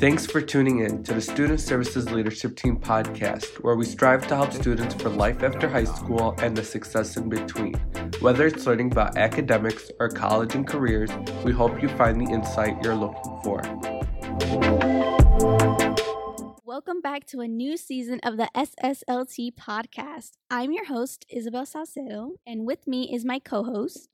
Thanks for tuning in to the Student Services Leadership Team podcast, where we strive to help students for life after high school and the success in between. Whether it's learning about academics or college and careers, we hope you find the insight you're looking for. Welcome back to a new season of the SSLT podcast. I'm your host, Isabel Salcedo, and with me is my co host,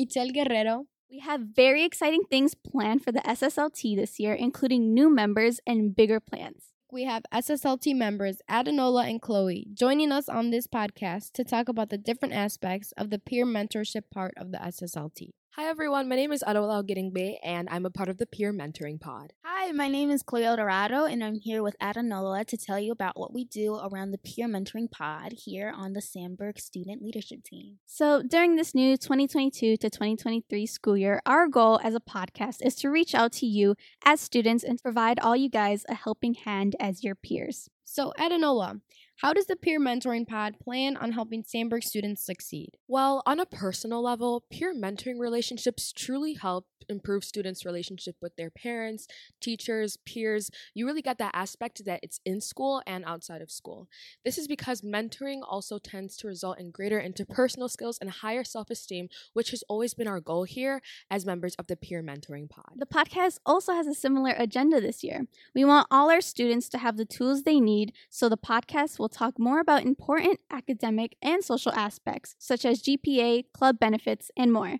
Itzel Guerrero. We have very exciting things planned for the SSLT this year, including new members and bigger plans. We have SSLT members Adenola and Chloe joining us on this podcast to talk about the different aspects of the peer mentorship part of the SSLT. Hi everyone, my name is Arola Giringbe and I'm a part of the Peer Mentoring Pod. Hi, my name is Chloe Dorado and I'm here with Adanola to tell you about what we do around the Peer Mentoring Pod here on the Sandberg Student Leadership Team. So, during this new 2022 to 2023 school year, our goal as a podcast is to reach out to you as students and provide all you guys a helping hand as your peers. So, Adenola, how does the Peer Mentoring Pod plan on helping Sandberg students succeed? Well, on a personal level, peer mentoring relationships truly help improve students' relationship with their parents, teachers, peers. You really get that aspect that it's in school and outside of school. This is because mentoring also tends to result in greater interpersonal skills and higher self esteem, which has always been our goal here as members of the Peer Mentoring Pod. The podcast also has a similar agenda this year. We want all our students to have the tools they need, so the podcast will talk more about important academic and social aspects, such as GPA, club benefits, and more.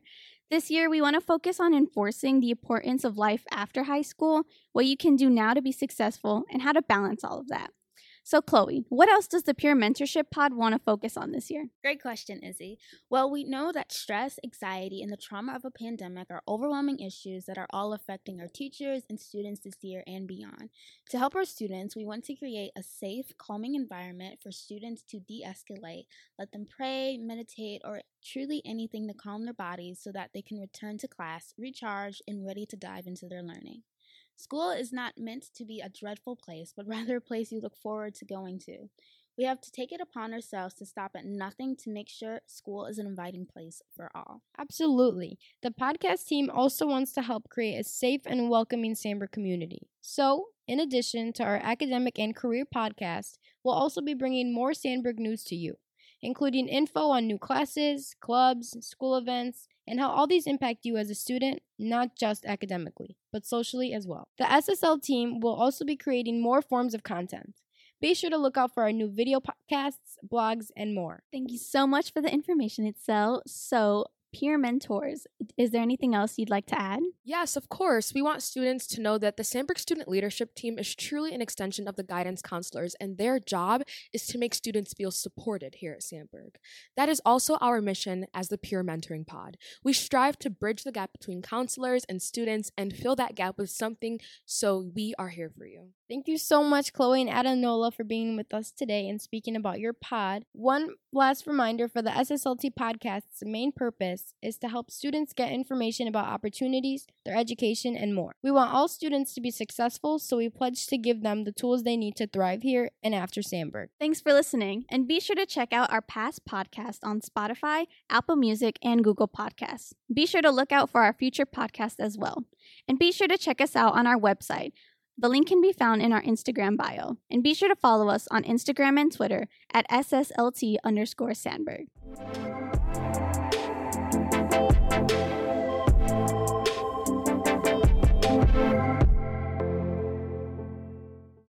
This year, we want to focus on enforcing the importance of life after high school, what you can do now to be successful, and how to balance all of that. So, Chloe, what else does the Peer Mentorship Pod want to focus on this year? Great question, Izzy. Well, we know that stress, anxiety, and the trauma of a pandemic are overwhelming issues that are all affecting our teachers and students this year and beyond. To help our students, we want to create a safe, calming environment for students to de escalate, let them pray, meditate, or truly anything to calm their bodies so that they can return to class recharged and ready to dive into their learning. School is not meant to be a dreadful place, but rather a place you look forward to going to. We have to take it upon ourselves to stop at nothing to make sure school is an inviting place for all. Absolutely. The podcast team also wants to help create a safe and welcoming Sandberg community. So, in addition to our academic and career podcast, we'll also be bringing more Sandberg news to you, including info on new classes, clubs, school events, and how all these impact you as a student, not just academically, but socially as well. The SSL team will also be creating more forms of content. Be sure to look out for our new video podcasts, blogs, and more. Thank you so much for the information, Itzel. So, peer mentors. Is there anything else you'd like to add? Yes, of course. We want students to know that the Sandberg Student Leadership Team is truly an extension of the guidance counselors, and their job is to make students feel supported here at Sandberg. That is also our mission as the Peer Mentoring Pod. We strive to bridge the gap between counselors and students and fill that gap with something, so we are here for you. Thank you so much, Chloe and Adanola, for being with us today and speaking about your pod. One last reminder for the SSLT podcast's main purpose is to help students get information about opportunities, their education, and more. We want all students to be successful, so we pledge to give them the tools they need to thrive here and after Sandberg. Thanks for listening, and be sure to check out our past podcasts on Spotify, Apple Music, and Google Podcasts. Be sure to look out for our future podcasts as well. And be sure to check us out on our website. The link can be found in our Instagram bio. And be sure to follow us on Instagram and Twitter at SSLT underscore Sandberg.